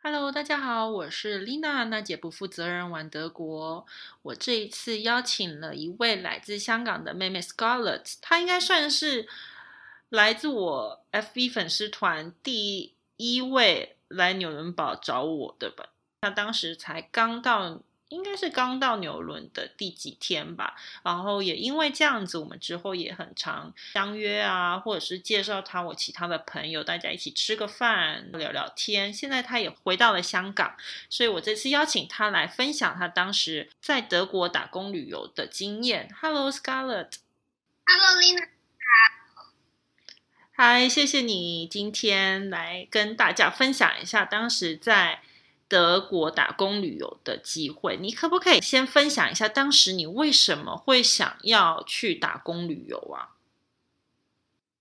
Hello，大家好，我是 Lina，娜姐不负责任玩德国。我这一次邀请了一位来自香港的妹妹 Scarlett，她应该算是来自我 FB 粉丝团第一位来纽伦堡找我的吧。她当时才刚到。应该是刚到纽伦的第几天吧，然后也因为这样子，我们之后也很常相约啊，或者是介绍他我其他的朋友，大家一起吃个饭聊聊天。现在他也回到了香港，所以我这次邀请他来分享他当时在德国打工旅游的经验。Hello Scarlett。Hello Lina。嗨，谢谢你今天来跟大家分享一下当时在。德国打工旅游的机会，你可不可以先分享一下当时你为什么会想要去打工旅游啊？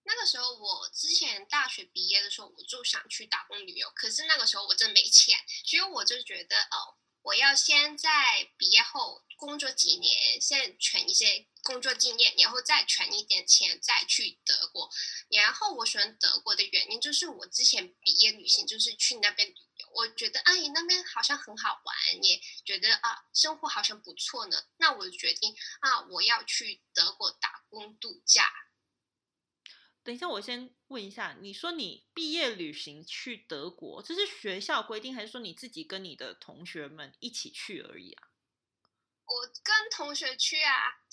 那个时候我之前大学毕业的时候，我就想去打工旅游，可是那个时候我真没钱，所以我就觉得哦，我要先在毕业后工作几年，先存一些工作经验，然后再存一点钱再去德国。然后我选德国的原因就是我之前毕业旅行就是去那边。我觉得阿姨那边好像很好玩，也觉得啊生活好像不错呢。那我就决定啊，我要去德国打工度假。等一下，我先问一下，你说你毕业旅行去德国，这是学校规定，还是说你自己跟你的同学们一起去而已啊？我跟同学去啊，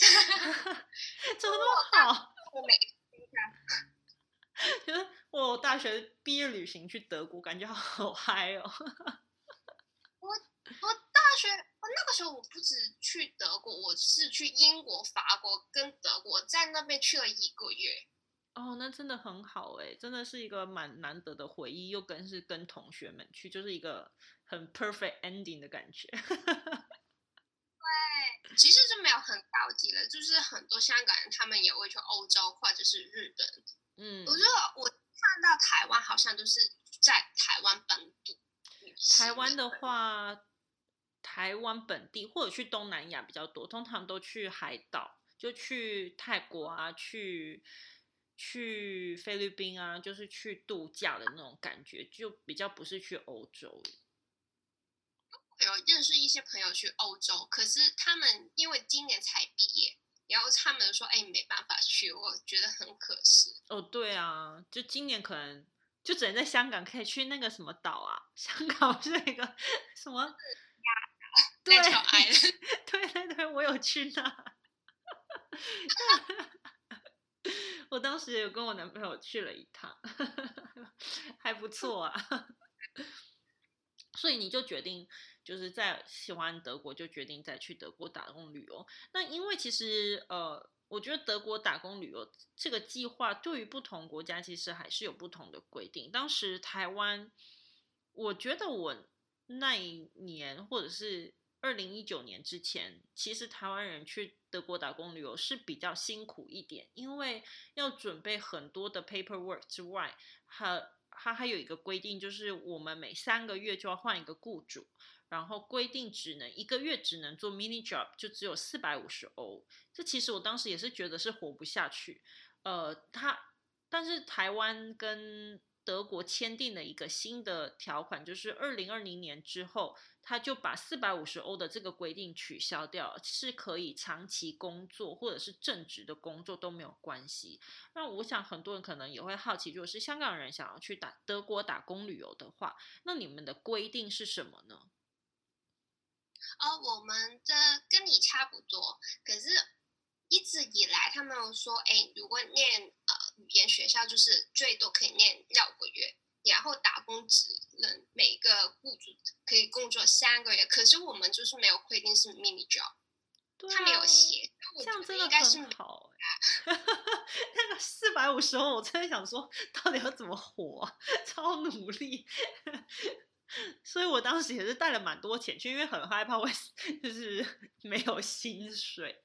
怎么那么好？我没听下。觉得我大学毕业旅行去德国，感觉好嗨哦！我我大学我那个时候我不止去德国，我是去英国、法国跟德国，在那边去了一个月。哦，那真的很好哎，真的是一个蛮难得的回忆，又跟是跟同学们去，就是一个很 perfect ending 的感觉。对，其实就没有很高级了，就是很多香港人他们也会去欧洲或者是日本。嗯，我觉得我看到台湾好像都是在台湾本地。台湾的话，台湾本地或者去东南亚比较多，通常都去海岛，就去泰国啊，去去菲律宾啊，就是去度假的那种感觉，就比较不是去欧洲。有认识一些朋友去欧洲，可是他们因为今年才毕业。然后他们说：“哎，没办法去，我觉得很可惜。”哦，对啊，就今年可能就只能在香港可以去那个什么岛啊？香港是那个什么？对，对对对，我有去那。我当时有跟我男朋友去了一趟，还不错啊。所以你就决定。就是在喜欢德国，就决定再去德国打工旅游。那因为其实呃，我觉得德国打工旅游这个计划对于不同国家其实还是有不同的规定。当时台湾，我觉得我那一年或者是二零一九年之前，其实台湾人去德国打工旅游是比较辛苦一点，因为要准备很多的 paperwork 之外，还它还有一个规定，就是我们每三个月就要换一个雇主。然后规定只能一个月只能做 mini job，就只有四百五十欧。这其实我当时也是觉得是活不下去。呃，他但是台湾跟德国签订了一个新的条款，就是二零二零年之后，他就把四百五十欧的这个规定取消掉，是可以长期工作或者是正职的工作都没有关系。那我想很多人可能也会好奇，如果是香港人想要去打德国打工旅游的话，那你们的规定是什么呢？哦，我们的跟你差不多，可是一直以来他们说，哎，如果念呃语言学校，就是最多可以念六个月，然后打工只能每个雇主可以工作三个月。可是我们就是没有规定是 mini job，他没有写，这样真的很好。那个四百五十欧，我真的想说，到底要怎么活？超努力。所以我当时也是带了蛮多钱去，因为很害怕会就是没有薪水。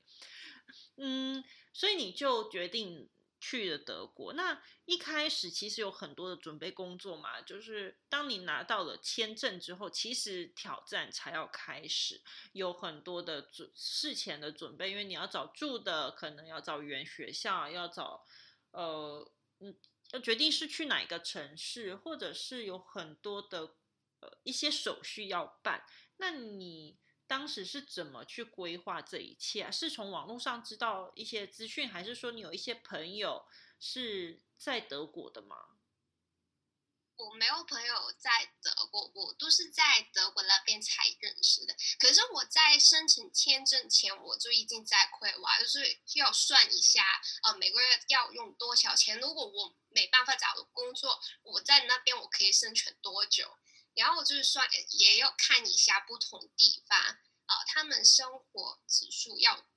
嗯，所以你就决定去了德国。那一开始其实有很多的准备工作嘛，就是当你拿到了签证之后，其实挑战才要开始，有很多的准事前的准备，因为你要找住的，可能要找原学校，要找呃嗯，要决定是去哪个城市，或者是有很多的。呃一些手续要办。那你当时是怎么去规划这一切啊？是从网络上知道一些资讯，还是说你有一些朋友是在德国的吗？我没有朋友在德国，我都是在德国那边才认识的。可是我在申请签证前，我就已经在规划，就是要算一下，呃，每个月要用多少钱。如果我没办法找工作，我在那边我可以生存多久？然后就是说，也要看一下不同地方，呃，他们生活指数要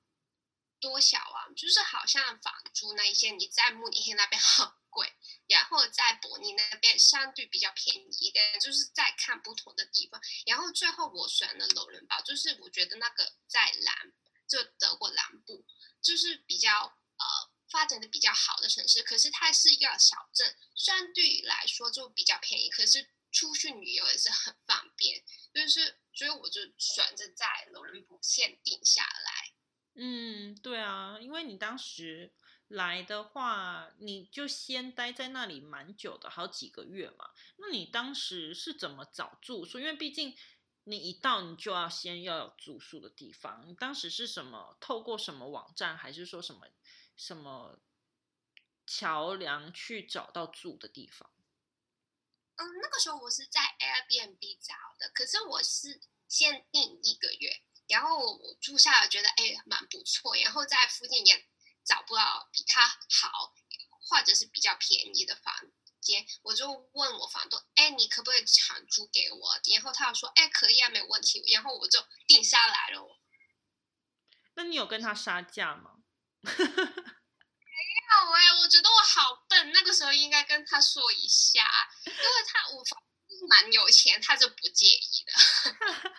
多少啊？就是好像房租那一些，你在慕尼黑那边 很贵。然后在伯尼那边相对比较便宜一点，就是在看不同的地方。然后最后我选了罗伦堡，就是我觉得那个在南，就德国南部，就是比较呃发展的比较好的城市。可是它是一个小镇，相对来说就比较便宜，可是出去旅游也是很方便。就是所以我就选择在罗伦堡限定下来。嗯，对啊，因为你当时。来的话，你就先待在那里蛮久的，好几个月嘛。那你当时是怎么找住宿？因为毕竟你一到，你就要先要有住宿的地方。你当时是什么？透过什么网站，还是说什么什么桥梁去找到住的地方？嗯，那个时候我是在 Airbnb 找的，可是我是先订一个月，然后我住下来觉得哎蛮不错，然后在附近也。找不到比他好，或者是比较便宜的房间，我就问我房东：“哎，你可不可以长租给我？”然后他说：“哎，可以啊，没有问题。”然后我就定下来了。那你有跟他杀价吗？没有哎，我觉得我好笨，那个时候应该跟他说一下，因为他我房东蛮有钱，他就不介意的。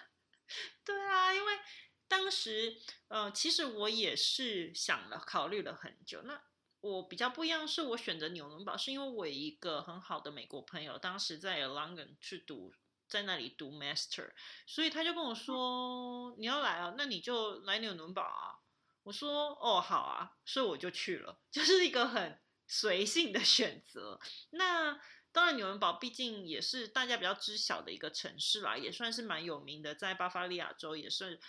对啊，因为。当时，呃，其实我也是想了、考虑了很久。那我比较不一样，是我选择纽伦堡，是因为我一个很好的美国朋友，当时在 London 去读，在那里读 Master，所以他就跟我说：“你要来啊，那你就来纽伦堡啊。”我说：“哦，好啊。”所以我就去了，就是一个很随性的选择。那当然，纽伦堡毕竟也是大家比较知晓的一个城市啦，也算是蛮有名的，在巴伐利亚州也是。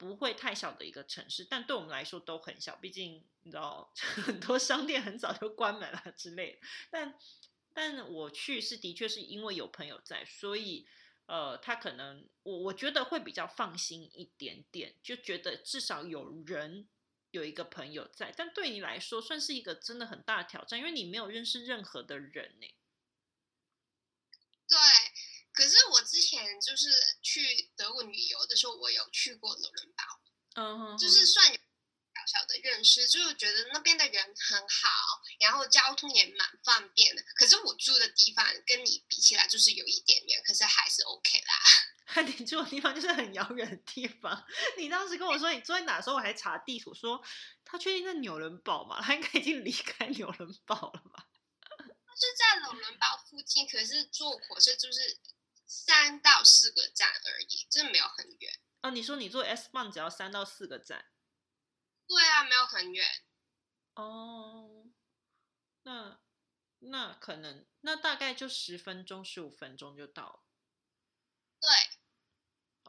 不会太小的一个城市，但对我们来说都很小。毕竟你知道，很多商店很早就关门了之类的。但但我去是的确是因为有朋友在，所以呃，他可能我我觉得会比较放心一点点，就觉得至少有人有一个朋友在。但对你来说，算是一个真的很大的挑战，因为你没有认识任何的人呢。对。可是我之前就是去德国旅游的时候，我有去过罗伦堡，嗯，就是算有小小的认识，就是觉得那边的人很好，然后交通也蛮方便的。可是我住的地方跟你比起来，就是有一点远，可是还是 OK 啦。你住的地方就是很遥远的地方。你当时跟我说你住在哪的时候，我还查地图，说他确定在纽伦堡嘛？他应该已经离开纽伦堡了吧？他是在纽伦堡附近，可是坐火车就是。三到四个站而已，真的没有很远哦。你说你坐 S 棒只要三到四个站？对啊，没有很远。哦，那那可能那大概就十分钟、十五分钟就到了。对，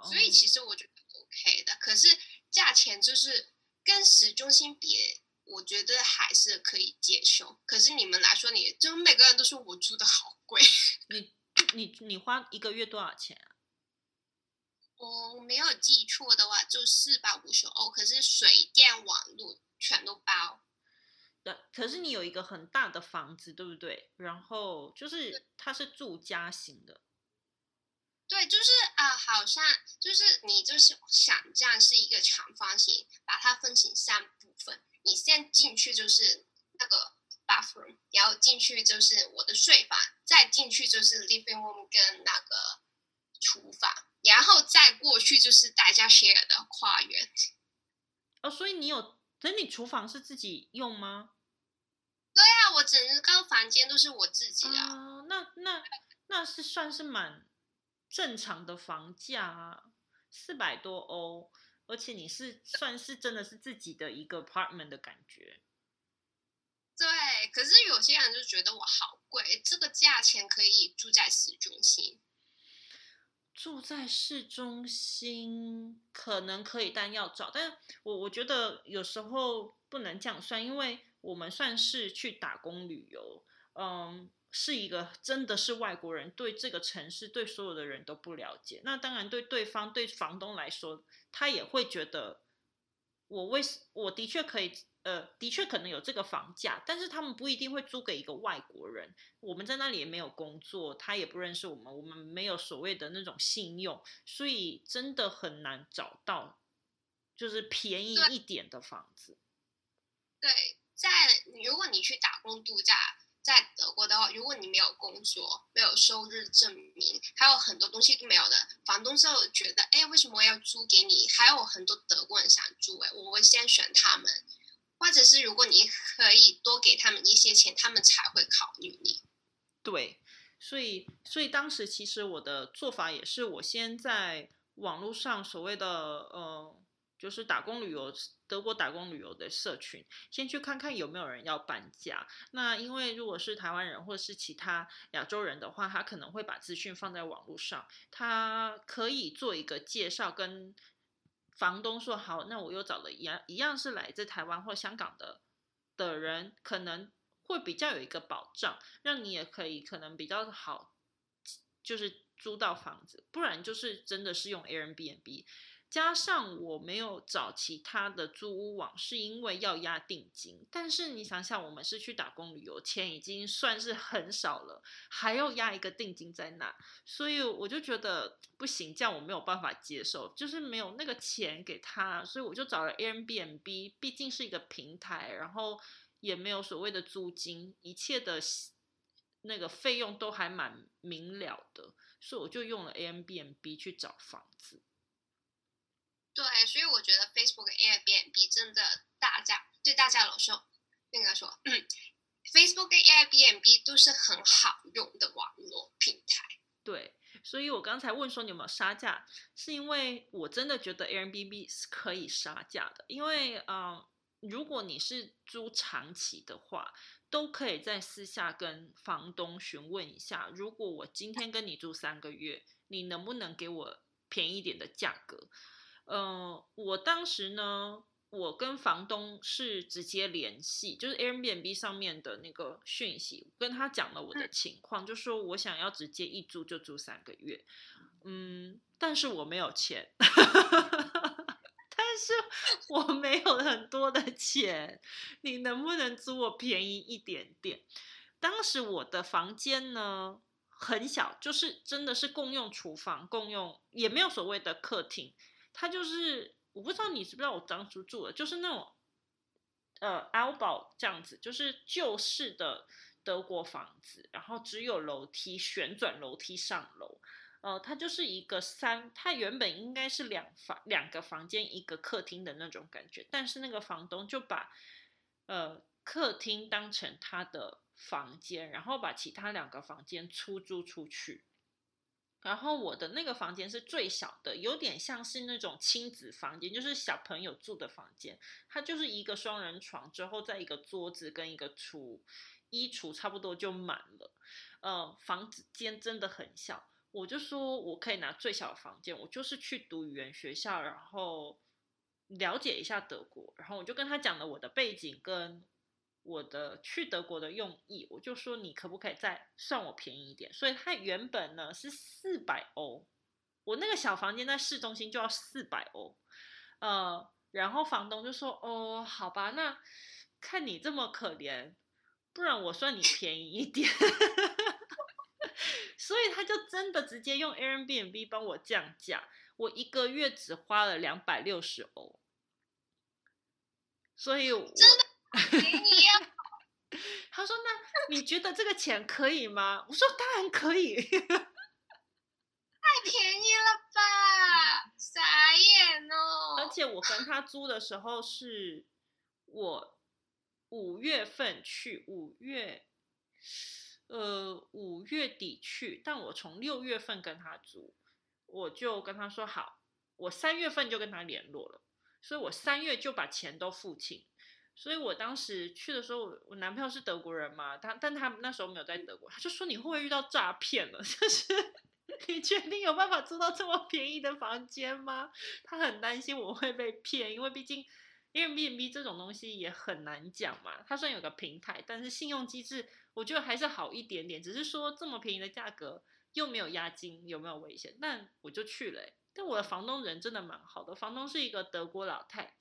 所以其实我觉得 OK 的。可是价钱就是跟市中心比，我觉得还是可以接受。可是你们来说，你就每个人都说我住的好贵，你。你你花一个月多少钱啊？我没有记错的话，就四百五十欧。可是水电网络全都包。对，可是你有一个很大的房子，对不对？然后就是它是住家型的。对，就是啊，好像就是你就是想象是一个长方形，把它分成三部分。你先进去就是那个。bathroom，然后进去就是我的睡房，再进去就是 living room 跟那个厨房，然后再过去就是大家 share 的花园。哦，所以你有，等你厨房是自己用吗？对啊，我整个房间都是我自己的。那那那是算是蛮正常的房价啊，四百多欧，而且你是算是真的是自己的一个 apartment 的感觉。对，可是有些人就觉得我好贵，这个价钱可以住在市中心。住在市中心可能可以，但要找。但我我觉得有时候不能这样算，因为我们算是去打工旅游，嗯，是一个真的是外国人，对这个城市对所有的人都不了解。那当然对对方对房东来说，他也会觉得我为我的确可以。呃，的确可能有这个房价，但是他们不一定会租给一个外国人。我们在那里也没有工作，他也不认识我们，我们没有所谓的那种信用，所以真的很难找到就是便宜一点的房子。对，在如果你去打工度假。在德国的话，如果你没有工作、没有收入证明，还有很多东西都没有的，房东就觉得，哎，为什么要租给你？还有很多德国人想租，哎，我会先选他们。或者是如果你可以多给他们一些钱，他们才会考虑你。对，所以所以当时其实我的做法也是，我先在网络上所谓的呃，就是打工旅游，德国打工旅游的社群，先去看看有没有人要搬家。那因为如果是台湾人或者是其他亚洲人的话，他可能会把资讯放在网络上，他可以做一个介绍跟。房东说好，那我又找了一样一样是来自台湾或香港的的人，可能会比较有一个保障，让你也可以可能比较好，就是租到房子，不然就是真的是用 Airbnb。加上我没有找其他的租屋网，是因为要押定金。但是你想想，我们是去打工旅游，钱已经算是很少了，还要押一个定金在那，所以我就觉得不行，这样我没有办法接受，就是没有那个钱给他，所以我就找了 Airbnb，毕竟是一个平台，然后也没有所谓的租金，一切的那个费用都还蛮明了的，所以我就用了 Airbnb 去找房子。对，所以我觉得 Facebook、Airbnb 真的，大家对大家来说，应该说，嗯，Facebook 跟 Airbnb 都是很好用的网络平台。对，所以我刚才问说你有没有杀价，是因为我真的觉得 Airbnb 是可以杀价的，因为，嗯，如果你是租长期的话，都可以在私下跟房东询问一下，如果我今天跟你住三个月，你能不能给我便宜点的价格？嗯，我当时呢，我跟房东是直接联系，就是 Airbnb 上面的那个讯息，跟他讲了我的情况，就说我想要直接一租就租三个月，嗯，但是我没有钱，但是我没有很多的钱，你能不能租我便宜一点点？当时我的房间呢很小，就是真的是共用厨房，共用也没有所谓的客厅。它就是我不知道你知不知道我当初住的，就是那种呃 a l b o 这样子，就是旧式的德国房子，然后只有楼梯旋转楼梯上楼，呃，它就是一个三，它原本应该是两房两个房间一个客厅的那种感觉，但是那个房东就把呃客厅当成他的房间，然后把其他两个房间出租出去。然后我的那个房间是最小的，有点像是那种亲子房间，就是小朋友住的房间。它就是一个双人床，之后再一个桌子跟一个厨衣橱，差不多就满了。呃，房子间真的很小，我就说我可以拿最小的房间。我就是去读语言学校，然后了解一下德国，然后我就跟他讲了我的背景跟。我的去德国的用意，我就说你可不可以再算我便宜一点？所以它原本呢是四百欧，我那个小房间在市中心就要四百欧，呃，然后房东就说哦，好吧，那看你这么可怜，不然我算你便宜一点，所以他就真的直接用 Airbnb 帮我降价，我一个月只花了两百六十欧，所以我。便宜啊！他说：“那你觉得这个钱可以吗？”我说：“当然可以。”太便宜了吧！傻眼哦！而且我跟他租的时候是我五月份去，五月呃五月底去，但我从六月份跟他租，我就跟他说好，我三月份就跟他联络了，所以我三月就把钱都付清。所以我当时去的时候，我男朋友是德国人嘛，他但他那时候没有在德国，他就说你会不会遇到诈骗了？就是你确定有办法租到这么便宜的房间吗？他很担心我会被骗，因为毕竟 Airbnb 这种东西也很难讲嘛。它虽然有个平台，但是信用机制我觉得还是好一点点。只是说这么便宜的价格又没有押金，有没有危险？但我就去了。但我的房东人真的蛮好的，房东是一个德国老太，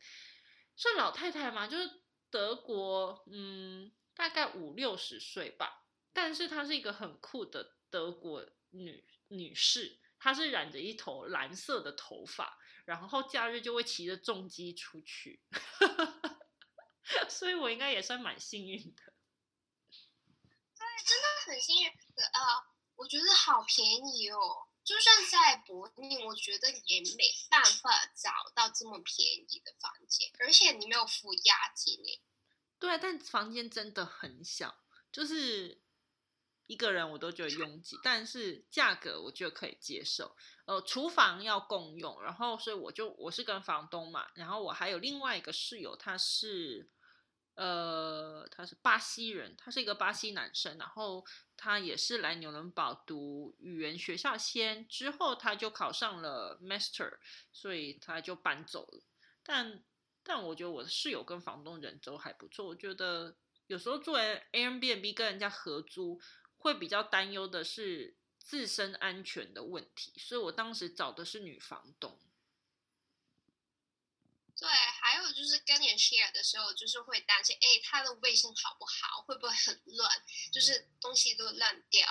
算老太太嘛，就是德国，嗯，大概五六十岁吧。但是她是一个很酷的德国女。女士，她是染着一头蓝色的头发，然后假日就会骑着重机出去，所以我应该也算蛮幸运的。对，真的很幸运。呃，我觉得好便宜哦，就算在柏林，我觉得也没办法找到这么便宜的房间，而且你没有付押金诶。对，但房间真的很小，就是。一个人我都觉得拥挤，但是价格我觉得可以接受。呃，厨房要共用，然后所以我就我是跟房东嘛，然后我还有另外一个室友，他是呃他是巴西人，他是一个巴西男生，然后他也是来纽伦堡读语言学校先，之后他就考上了 master，所以他就搬走了。但但我觉得我的室友跟房东人都还不错，我觉得有时候作为 Airbnb 跟人家合租。会比较担忧的是自身安全的问题，所以我当时找的是女房东。对，还有就是跟人 share 的时候，就是会担心，哎，他的卫生好不好？会不会很乱？就是东西都烂掉。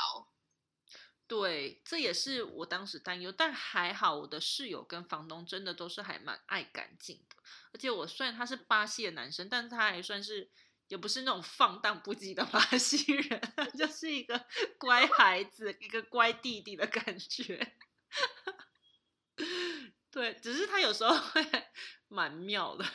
对，这也是我当时担忧，但还好，我的室友跟房东真的都是还蛮爱干净的，而且我虽然他是巴西的男生，但是他还算是。也不是那种放荡不羁的巴西人，就是一个乖孩子，一个乖弟弟的感觉。对，只是他有时候会蛮妙的。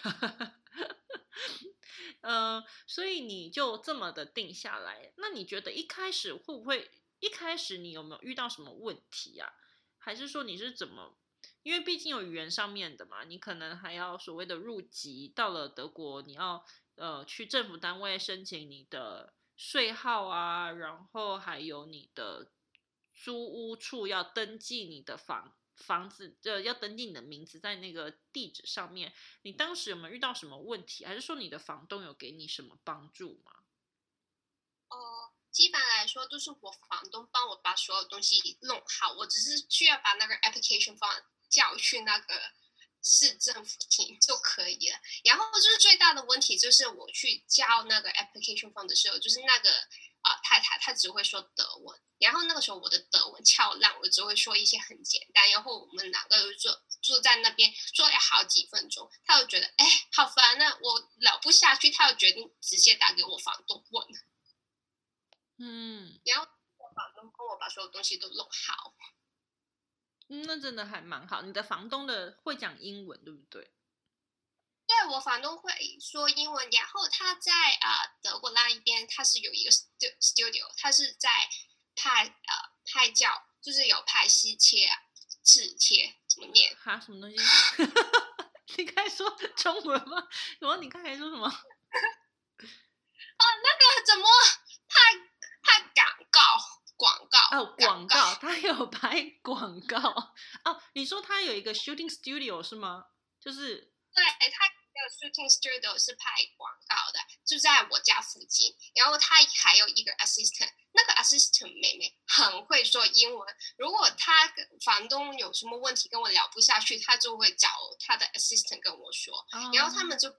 嗯，所以你就这么的定下来。那你觉得一开始会不会？一开始你有没有遇到什么问题啊？还是说你是怎么？因为毕竟有语言上面的嘛，你可能还要所谓的入籍。到了德国，你要。呃，去政府单位申请你的税号啊，然后还有你的租屋处要登记你的房房子，呃，要登记你的名字在那个地址上面。你当时有没有遇到什么问题，还是说你的房东有给你什么帮助吗？哦，基本来说都是我房东帮我把所有东西弄好，我只是需要把那个 application form 叫去那个。市政府厅就可以了。然后就是最大的问题就是我去交那个 application form 的时候，就是那个啊太太她只会说德文，然后那个时候我的德文翘烂，我只会说一些很简单。然后我们两个就坐坐在那边坐了好几分钟，他就觉得哎好烦啊，我聊不下去，他就决定直接打给我房东问。嗯，然后我房东帮我把所有东西都弄好。嗯，那真的还蛮好。你的房东的会讲英文，对不对？对，我房东会说英文。然后他在啊德国那一边，他是有一个 studio，他是在拍呃拍照，就是有拍西切、制切，怎么念？哈，什么东西？你刚才说中文吗？什么你刚才说什么？哦，那个怎么拍拍广告？广告哦，广告，他有拍广告哦。你说他有一个 shooting studio 是吗？就是对他有 shooting studio 是拍广告的，就在我家附近。然后他还有一个 assistant，那个 assistant 妹妹很会说英文。如果他房东有什么问题跟我聊不下去，他就会找他的 assistant 跟我说。然后他们就解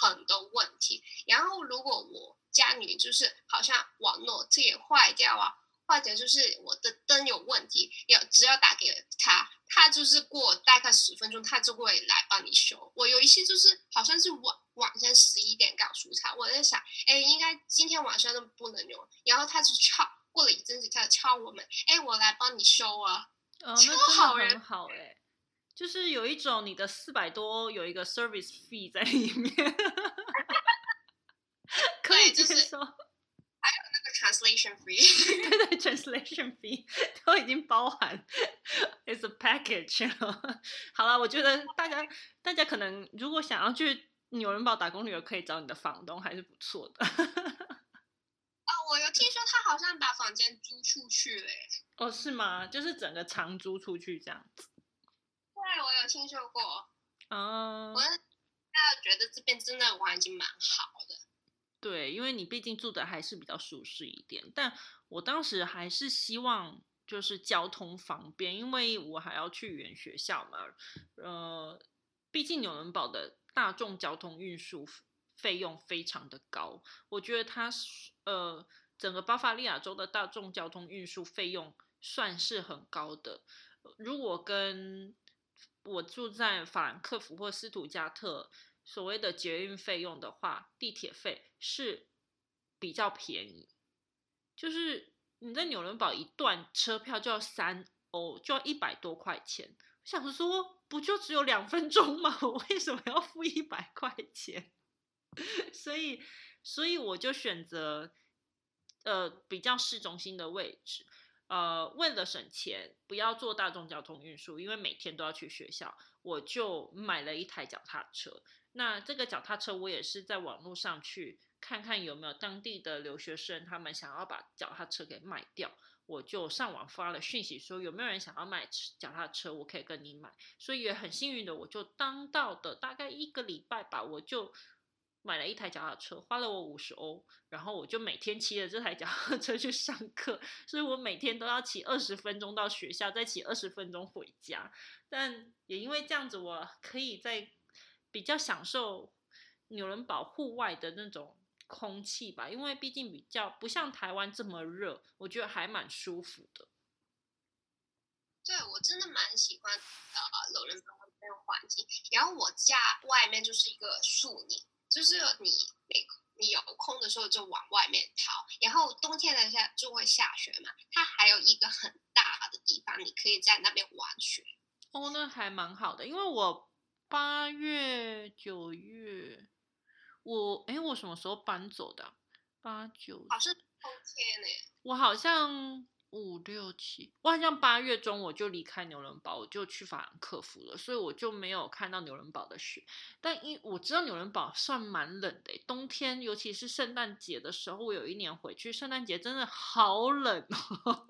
很多问题。然后如果我家里就是好像网络这也坏掉啊。或者就是我的灯有问题，要只要打给他，他就是过大概十分钟，他就会来帮你修。我有一些就是好像是晚晚上十一点告诉他，我在想，哎，应该今天晚上都不能用。然后他就敲，过了一阵子，他敲我们，哎，我来帮你修啊。哦，那好人，很好哎，就是有一种你的四百多有一个 service fee 在里面，可以接受。Translation fee，对对，translation fee 都已经包含，it's a package。好了，我觉得大家大家可能如果想要去纽伦堡打工旅游，可以找你的房东，还是不错的。哦，我有听说他好像把房间租出去了。哦，是吗？就是整个长租出去这样子。对，我有听说过。嗯。我大家觉得这边真的环境蛮好的。对，因为你毕竟住的还是比较舒适一点，但我当时还是希望就是交通方便，因为我还要去原学校嘛。呃，毕竟纽伦堡的大众交通运输费用非常的高，我觉得它呃整个巴伐利亚州的大众交通运输费用算是很高的。如果跟我住在法兰克福或斯图加特。所谓的捷运费用的话，地铁费是比较便宜，就是你在纽伦堡一段车票就要三欧，就要一百多块钱。想说，不就只有两分钟吗？我为什么要付一百块钱？所以，所以我就选择呃比较市中心的位置。呃，为了省钱，不要坐大众交通运输，因为每天都要去学校，我就买了一台脚踏车。那这个脚踏车我也是在网络上去看看有没有当地的留学生，他们想要把脚踏车给卖掉，我就上网发了讯息说有没有人想要买脚踏车，我可以跟你买。所以也很幸运的，我就当到的大概一个礼拜吧，我就买了一台脚踏车，花了我五十欧，然后我就每天骑着这台脚踏车去上课，所以我每天都要骑二十分钟到学校，再骑二十分钟回家。但也因为这样子，我可以在比较享受纽伦堡户外的那种空气吧，因为毕竟比较不像台湾这么热，我觉得还蛮舒服的。对我真的蛮喜欢呃纽伦堡那个环境，然后我家外面就是一个树林，就是你每你有空的时候就往外面逃，然后冬天的下就会下雪嘛，它还有一个很大的地方，你可以在那边玩雪。哦，那还蛮好的，因为我。八月、九月，我哎，我什么时候搬走的？八九，好像冬天呢。我好像五六七，我好像八月中我就离开牛伦堡，我就去法兰克福了，所以我就没有看到牛伦堡的雪。但因我知道纽伦堡算蛮冷的，冬天尤其是圣诞节的时候，我有一年回去，圣诞节真的好冷哦。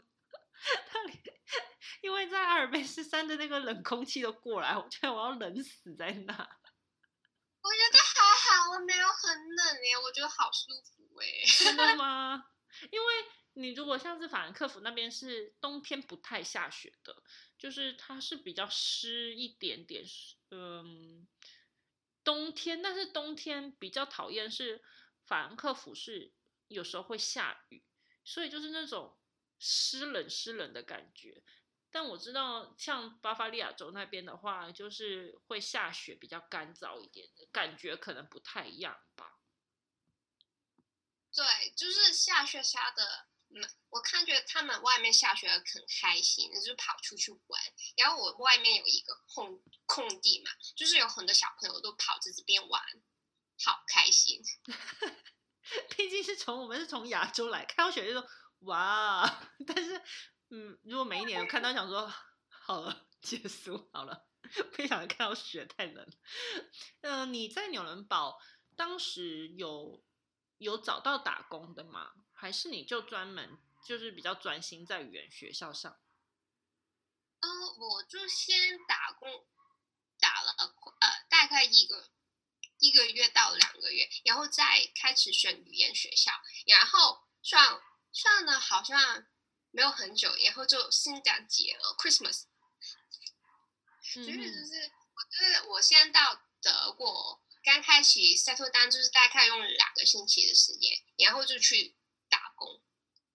那里。因为在阿尔卑斯山的那个冷空气都过来，我觉得我要冷死在那。我觉得还好，我没有很冷耶，我觉得好舒服哎。真的 吗？因为你如果像是法兰克福那边是冬天不太下雪的，就是它是比较湿一点点，嗯，冬天，但是冬天比较讨厌是法兰克福是有时候会下雨，所以就是那种湿冷湿冷的感觉。但我知道，像巴伐利亚州那边的话，就是会下雪，比较干燥一点的感觉，可能不太一样吧。对，就是下雪下的，嗯，我看觉得他们外面下雪很开心，就跑出去玩。然后我外面有一个空空地嘛，就是有很多小朋友都跑在这边玩，好开心。毕竟是从我们是从亚洲来，看到雪就说哇，但是。嗯，如果每一年看到，想说好了，结束好了，不想看到雪太冷。嗯，你在纽伦堡当时有有找到打工的吗？还是你就专门就是比较专心在语言学校上？呃，我就先打工，打了呃大概一个一个月到两个月，然后再开始选语言学校，然后算算了，好像。没有很久，然后就圣诞节了，Christmas。所以就是，我就是我先到德国，刚开始 settle down 就是大概用两个星期的时间，然后就去打工。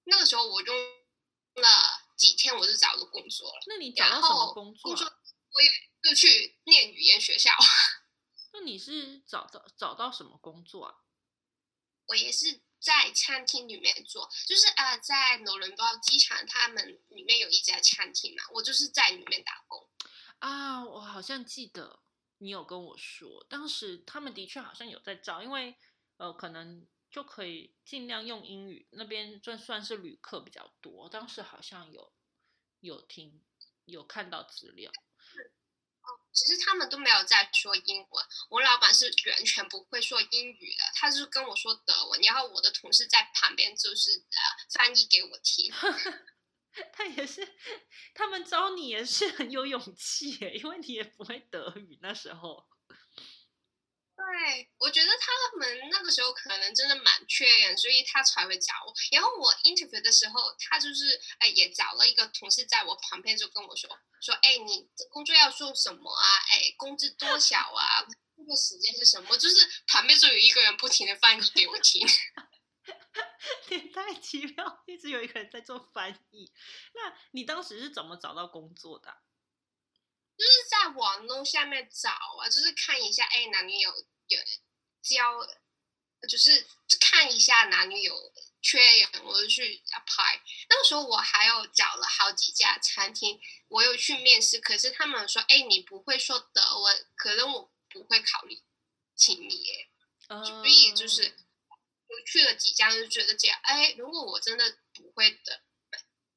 那个时候我用了几天，我就找到工作了。那你找到什么工作？工作我也就去念语言学校。那你是找到找到什么工作啊？我也是。在餐厅里面做，就是呃，在纽伦堡机场，他们里面有一家餐厅嘛，我就是在里面打工。啊，我好像记得你有跟我说，当时他们的确好像有在招，因为呃，可能就可以尽量用英语，那边算算是旅客比较多，当时好像有有听有看到资料。其实他们都没有在说英文，我老板是完全不会说英语的，他是跟我说德文，然后我的同事在旁边就是呃翻译给我听。他也是，他们招你也是很有勇气，因为你也不会德语那时候。对，我觉得他们那个时候可能真的蛮缺人，所以他才会找我。然后我 interview 的时候，他就是哎也找了一个同事在我旁边就跟我说说，哎你这工作要做什么啊？哎工资多少啊？工作时间是什么？就是旁边就有一个人不停的翻译给我听。也太奇妙，一直有一个人在做翻译。那你当时是怎么找到工作的？就是在网络下面找啊，就是看一下，哎，男女有有交，就是看一下男女有缺人，我就去 apply。那个时候我还有找了好几家餐厅，我有去面试，可是他们说，哎，你不会说德文，可能我不会考虑请你耶。所以就是我去了几家，就觉得这样，哎，如果我真的不会的，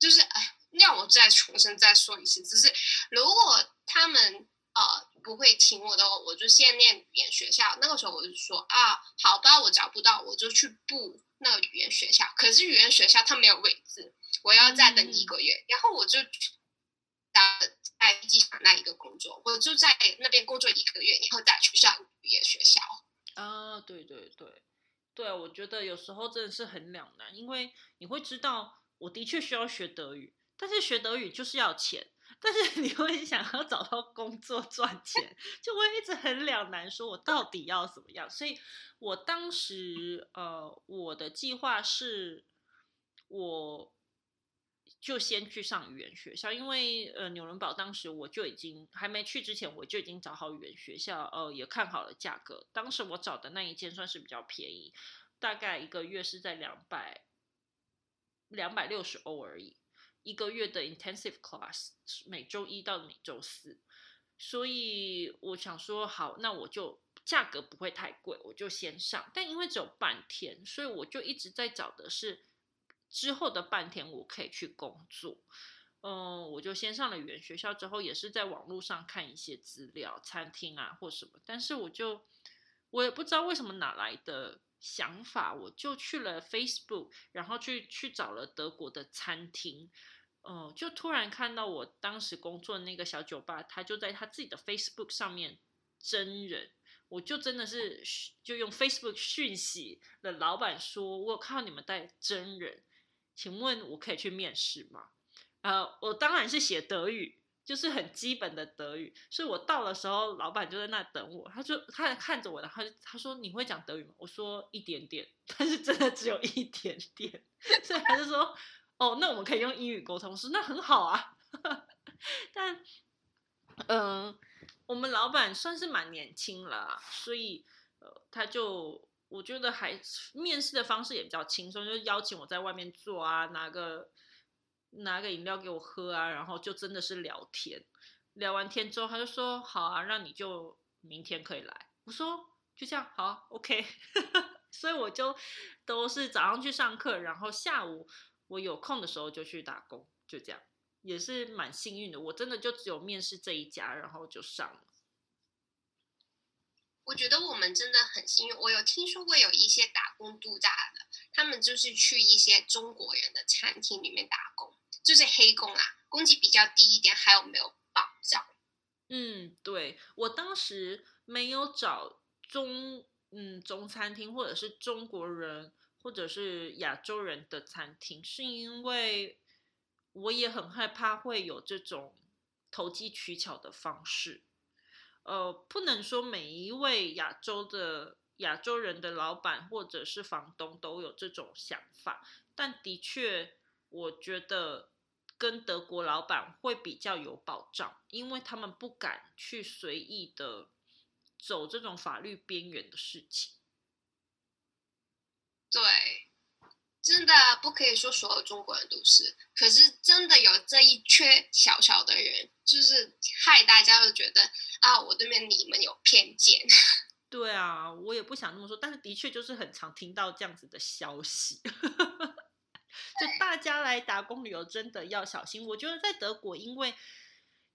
就是哎。让我再重新再说一次，只是如果他们呃不会请我的话，我就先念语言学校。那个时候我就说啊，好吧，我找不到，我就去布那个语言学校。可是语言学校它没有位置，我要再等一个月。然后我就打在机场那一个工作，我就在那边工作一个月，以后再去上语言学校。啊，对对对，对，我觉得有时候真的是很两难，因为你会知道，我的确需要学德语。但是学德语就是要钱，但是你会想要找到工作赚钱，就会一直很两难，说我到底要怎么样？所以我当时呃，我的计划是，我就先去上语言学校，因为呃，纽伦堡当时我就已经还没去之前，我就已经找好语言学校，呃，也看好了价格。当时我找的那一间算是比较便宜，大概一个月是在两百两百六十欧而已。一个月的 intensive class，每周一到每周四，所以我想说好，那我就价格不会太贵，我就先上。但因为只有半天，所以我就一直在找的是之后的半天我可以去工作。嗯，我就先上了语言学校，之后也是在网络上看一些资料，餐厅啊或什么。但是我就我也不知道为什么哪来的想法，我就去了 Facebook，然后去去找了德国的餐厅。哦，就突然看到我当时工作的那个小酒吧，他就在他自己的 Facebook 上面真人，我就真的是就用 Facebook 讯息的老板说，我看到你们带真人，请问我可以去面试吗？呃，我当然是写德语，就是很基本的德语，所以我到的时候，老板就在那等我，他就他看着我，然后他说你会讲德语吗？我说一点点，但是真的只有一点点，所以他就说。哦，那我们可以用英语沟通，是那很好啊。但，嗯，我们老板算是蛮年轻了，所以呃，他就我觉得还面试的方式也比较轻松，就邀请我在外面坐啊，拿个拿个饮料给我喝啊，然后就真的是聊天。聊完天之后，他就说好啊，那你就明天可以来。我说就这样好，OK。所以我就都是早上去上课，然后下午。我有空的时候就去打工，就这样，也是蛮幸运的。我真的就只有面试这一家，然后就上了。我觉得我们真的很幸运。我有听说过有一些打工度假的，他们就是去一些中国人的餐厅里面打工，就是黑工啊，工资比较低一点，还有没有保障？嗯，对我当时没有找中嗯中餐厅或者是中国人。或者是亚洲人的餐厅，是因为我也很害怕会有这种投机取巧的方式。呃，不能说每一位亚洲的亚洲人的老板或者是房东都有这种想法，但的确，我觉得跟德国老板会比较有保障，因为他们不敢去随意的走这种法律边缘的事情。对，真的不可以说所有中国人都是，可是真的有这一缺小小的人，就是害大家都觉得啊，我对面你们有偏见。对啊，我也不想那么说，但是的确就是很常听到这样子的消息，就大家来打工旅游真的要小心。我觉得在德国，因为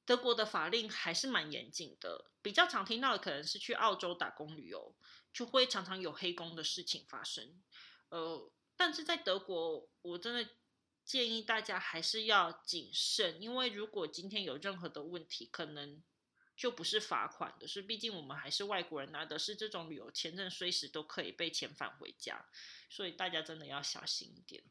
德国的法令还是蛮严谨的，比较常听到的可能是去澳洲打工旅游，就会常常有黑工的事情发生。呃，但是在德国，我真的建议大家还是要谨慎，因为如果今天有任何的问题，可能就不是罚款的，是毕竟我们还是外国人，拿的是这种旅游签证，随时都可以被遣返回家，所以大家真的要小心一点。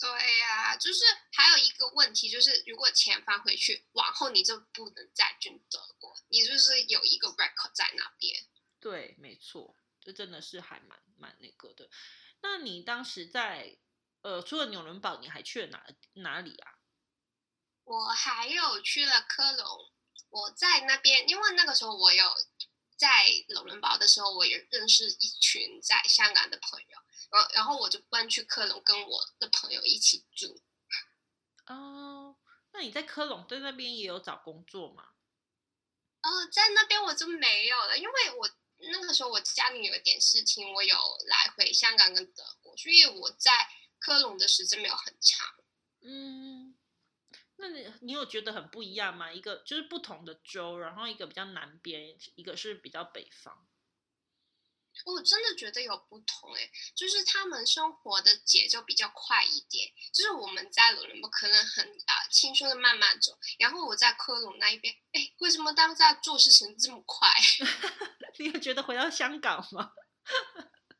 对呀，就是还有一个问题，就是如果钱翻回去，往后你就不能再进德国，你就是有一个 record 在那边。对，没错，这真的是还蛮蛮那个的。那你当时在呃，除了纽伦堡，你还去了哪哪里啊？我还有去了科隆，我在那边，因为那个时候我有在纽伦堡的时候，我也认识一群在香港的朋友。然然后我就搬去科隆，跟我的朋友一起住。哦，那你在科隆在那边也有找工作吗？哦，在那边我就没有了，因为我那个时候我家里有点事情，我有来回香港跟德国，所以我在科隆的时间没有很长。嗯，那你你有觉得很不一样吗？一个就是不同的州，然后一个比较南边，一个是比较北方。我真的觉得有不同哎，就是他们生活的节奏比较快一点，就是我们在伦敦可能很啊轻松的慢慢走，然后我在科隆那一边，哎，为什么当下做事情这么快？你有觉得回到香港吗？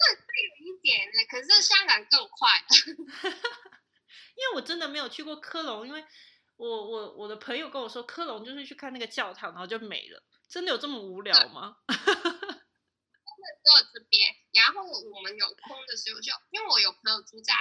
会会有一点呢，可是香港更快。因为我真的没有去过科隆，因为我我我的朋友跟我说，科隆就是去看那个教堂，然后就没了，真的有这么无聊吗？到这边，然后我们有空的时候就，因为我有朋友住在，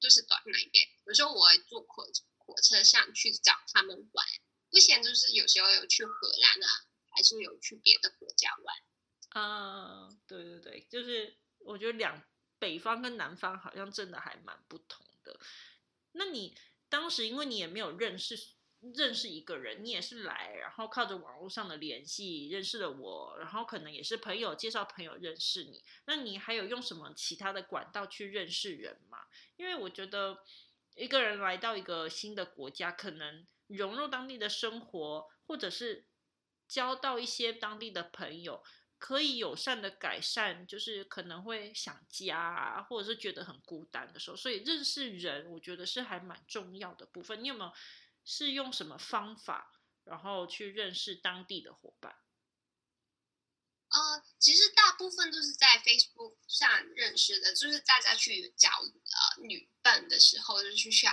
就是短那边，有时候我坐火火车上去找他们玩。之前就是有时候有去荷兰啊，还是有去别的国家玩。啊，对对对，就是我觉得两北方跟南方好像真的还蛮不同的。那你当时因为你也没有认识。认识一个人，你也是来，然后靠着网络上的联系认识了我，然后可能也是朋友介绍朋友认识你。那你还有用什么其他的管道去认识人吗？因为我觉得一个人来到一个新的国家，可能融入当地的生活，或者是交到一些当地的朋友，可以友善的改善，就是可能会想家啊，或者是觉得很孤单的时候。所以认识人，我觉得是还蛮重要的部分。你有没有？是用什么方法，然后去认识当地的伙伴？呃，其实大部分都是在 Facebook 上认识的，就是大家去找呃女伴的时候，就去找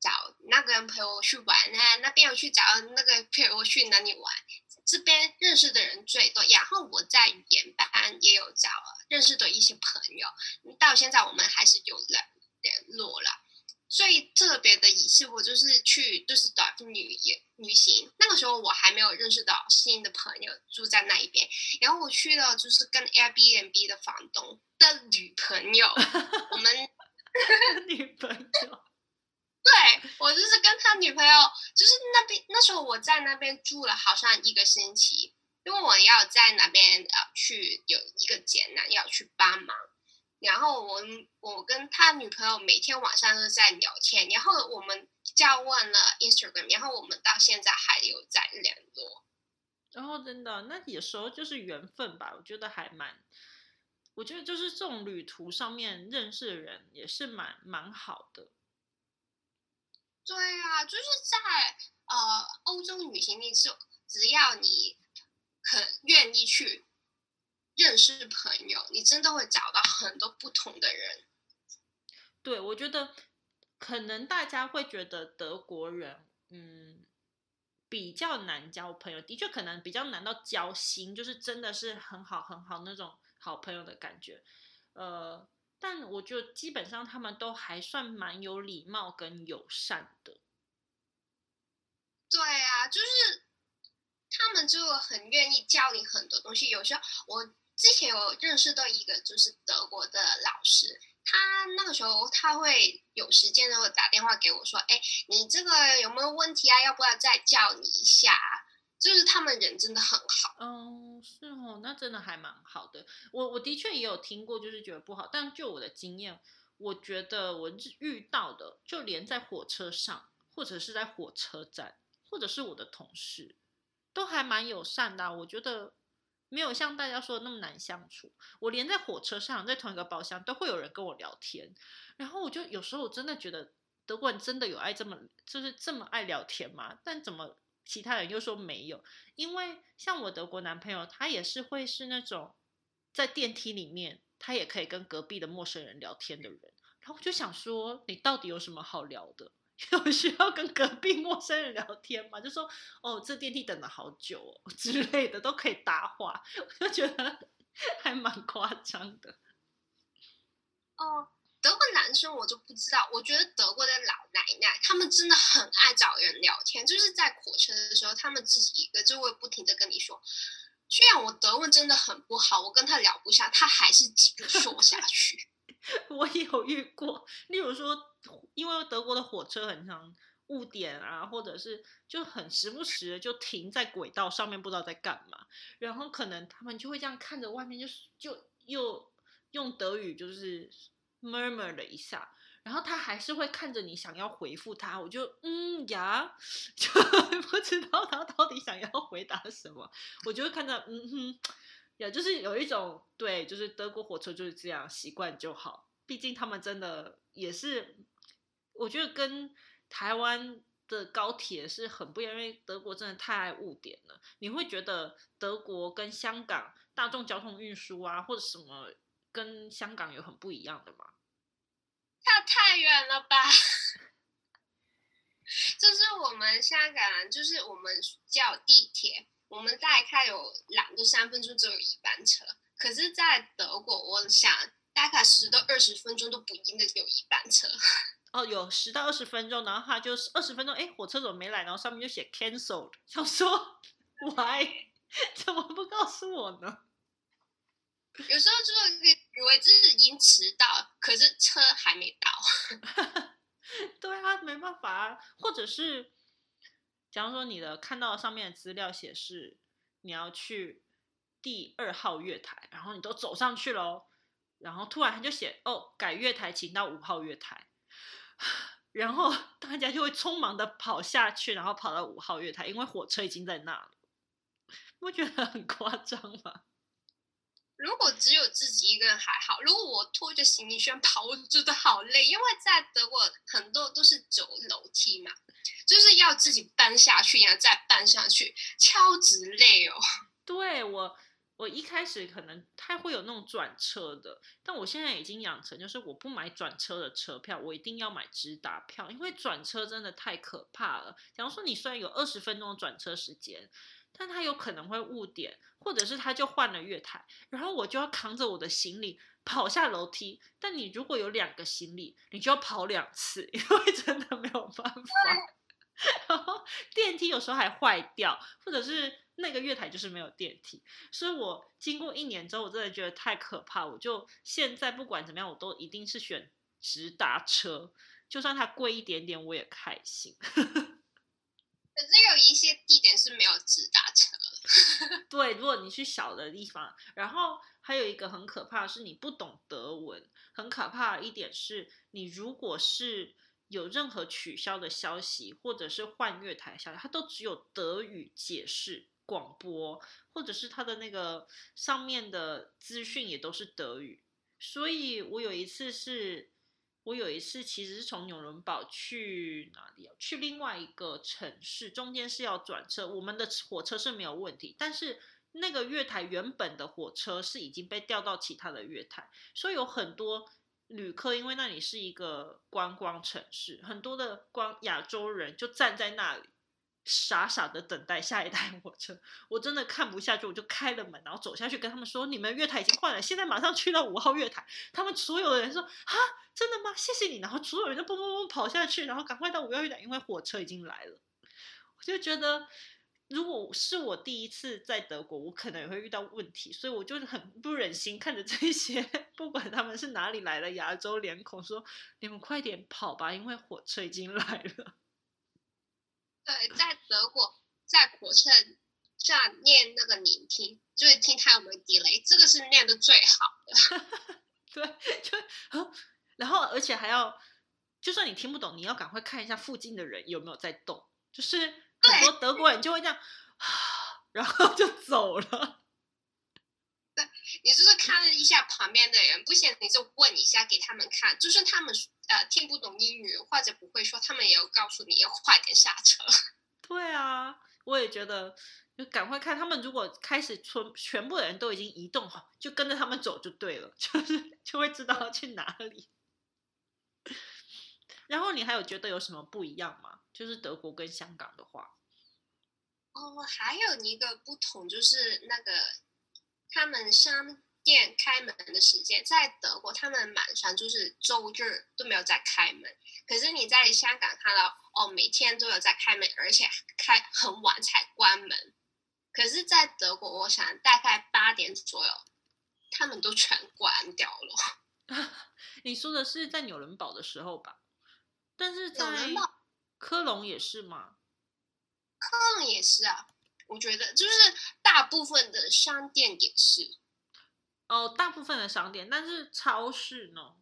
找那个人陪我去玩啊，那边有去找那个陪我去哪里玩，这边认识的人最多。然后我在语言班也有找认识的一些朋友，到现在我们还是有联联络了。最特别的一次，我就是去就是短途旅游旅行。那个时候我还没有认识到新的朋友住在那一边，然后我去了就是跟 Airbnb 的房东的女朋友，我们 女朋友，对我就是跟他女朋友，就是那边那时候我在那边住了好像一个星期，因为我要在那边呃去有一个艰难要去帮忙。然后我我跟他女朋友每天晚上都在聊天，然后我们交换了 Instagram，然后我们到现在还有在联络。然后真的，那有时候就是缘分吧，我觉得还蛮，我觉得就是这种旅途上面认识的人也是蛮蛮好的。对啊，就是在呃欧洲旅行，你是只要你很愿意去。认识朋友，你真的会找到很多不同的人。对，我觉得可能大家会觉得德国人，嗯，比较难交朋友。的确，可能比较难到交心，就是真的是很好很好那种好朋友的感觉。呃，但我觉得基本上他们都还算蛮有礼貌跟友善的。对啊，就是他们就很愿意教你很多东西。有时候我。之前有认识到一个就是德国的老师，他那个时候他会有时间的会打电话给我说：“哎，你这个有没有问题啊？要不要再教你一下？”就是他们人真的很好。哦，是哦，那真的还蛮好的。我我的确也有听过，就是觉得不好，但就我的经验，我觉得我遇到的，就连在火车上或者是在火车站，或者是我的同事，都还蛮友善的。我觉得没有像大家说的那么难相处。我连在火车上，在同一个包厢，都会有人跟我聊天。然后我就有时候我真的觉得德国人真的有爱这么就是这么爱聊天吗？但怎么其他人又说没有？因为像我德国男朋友，他也是会是那种在电梯里面，他也可以跟隔壁的陌生人聊天的人。然后我就想说，你到底有什么好聊的？有需要跟隔壁陌生人聊天吗？就说哦，这电梯等了好久哦 之类的，都可以搭话。我就觉得还蛮夸张的。哦，德国男生我就不知道。我觉得德国的老奶奶他们真的很爱找人聊天，就是在火车的时候，他们自己一个就会不停的跟你说。虽然我德文真的很不好，我跟他聊不下，他还是继续说下去。我有遇过，例如说，因为德国的火车很长，误点啊，或者是就很时不时就停在轨道上面，不知道在干嘛。然后可能他们就会这样看着外面，就是就又用德语就是 murmur 了一下，然后他还是会看着你，想要回复他。我就嗯呀，就不知道他到底想要回答什么。我就会看着嗯哼。呀，就是有一种对，就是德国火车就是这样，习惯就好。毕竟他们真的也是，我觉得跟台湾的高铁是很不一样，因为德国真的太爱误点了。你会觉得德国跟香港大众交通运输啊，或者什么跟香港有很不一样的吗？差太远了吧！就是我们香港，就是我们叫地铁。我们大概有两到三分钟就有一班车，可是，在德国，我想大概十到二十分钟都不一定有一班车。哦，有十到二十分钟，然后他就是二十分钟，哎，火车怎么没来？然后上面就写 cancelled，想说 why？怎么不告诉我呢？有时候就以为这是已经迟到，可是车还没到。对啊，没办法啊，或者是。假如说你的看到上面的资料显示你要去第二号月台，然后你都走上去喽，然后突然他就写哦改月台，请到五号月台，然后 大家就会匆忙的跑下去，然后跑到五号月台，因为火车已经在那了，不觉得很夸张吗？如果只有自己一个人还好，如果我拖着行李箱跑，我觉得好累，因为在德国很多都是走楼梯嘛。就是要自己搬下去，然后再搬上去，超级累哦。对我，我一开始可能他会有那种转车的，但我现在已经养成，就是我不买转车的车票，我一定要买直达票，因为转车真的太可怕了。假如说你虽然有二十分钟的转车时间，但他有可能会误点，或者是他就换了月台，然后我就要扛着我的行李跑下楼梯。但你如果有两个行李，你就要跑两次，因为真的没有办法。然后电梯有时候还坏掉，或者是那个月台就是没有电梯，所以我经过一年之后，我真的觉得太可怕。我就现在不管怎么样，我都一定是选直达车，就算它贵一点点，我也开心。可是有一些地点是没有直达车。对，如果你去小的地方，然后还有一个很可怕的是你不懂德文，很可怕的一点是你如果是。有任何取消的消息，或者是换月台消息，它都只有德语解释广播，或者是它的那个上面的资讯也都是德语。所以我有一次是，我有一次其实是从纽伦堡去哪里？去另外一个城市，中间是要转车，我们的火车是没有问题，但是那个月台原本的火车是已经被调到其他的月台，所以有很多。旅客因为那里是一个观光城市，很多的光亚洲人就站在那里，傻傻的等待下一台火车。我真的看不下去，我就开了门，然后走下去跟他们说：“你们月台已经换了，现在马上去到五号月台。”他们所有的人说：“啊，真的吗？谢谢你。”然后所有人就嘣嘣嘣跑下去，然后赶快到五号月台，因为火车已经来了。我就觉得。如果是我第一次在德国，我可能也会遇到问题，所以我就是很不忍心看着这些，不管他们是哪里来的亚洲脸孔，说你们快点跑吧，因为火车已经来了。对，在德国，在火车站念那个聆听，就是听他有没有 delay，这个是念的最好的。对，就然后而且还要，就算你听不懂，你要赶快看一下附近的人有没有在动，就是。很多德国人就会这样，然后就走了。对，你就是看了一下旁边的人，不行你就问一下给他们看，就是他们呃听不懂英语或者不会说，他们也要告诉你要快点下车。对啊，我也觉得，就赶快看他们。如果开始全全部的人都已经移动好，就跟着他们走就对了，就是就会知道去哪里。然后你还有觉得有什么不一样吗？就是德国跟香港的话，哦，还有一个不同就是那个他们商店开门的时间，在德国他们晚上就是周日都没有在开门，可是你在香港看到哦，每天都有在开门，而且开很晚才关门。可是，在德国，我想大概八点左右，他们都全关掉了。你说的是在纽伦堡的时候吧？但是在科隆也是吗？科隆也是啊，我觉得就是大部分的商店也是。哦，大部分的商店，但是超市呢？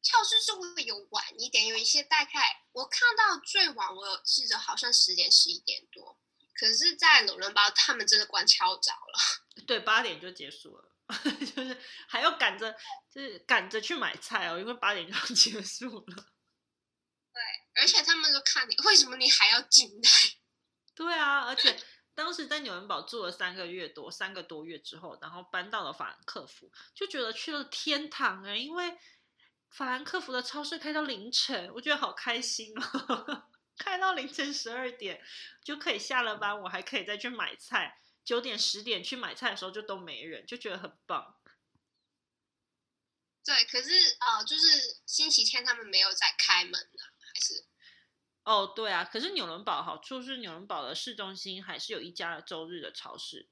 超市是会有晚一点，有一些大概我看到最晚，我有记得好像十点十一点多。可是，在纽伦堡，他们真的关超早了。对，八点就结束了，就是还要赶着，就是赶着去买菜哦，因为八点就要结束了。对，而且他们都看你，为什么你还要进来？对啊，而且当时在纽伦堡住了三个月多，三个多月之后，然后搬到了法兰克福，就觉得去了天堂哎，因为法兰克福的超市开到凌晨，我觉得好开心哦，开到凌晨十二点就可以下了班，我还可以再去买菜，九点十点去买菜的时候就都没人，就觉得很棒。对，可是呃，就是星期天他们没有再开门了。还哦，对啊，可是纽伦堡好处是纽伦堡的市中心还是有一家周日的超市，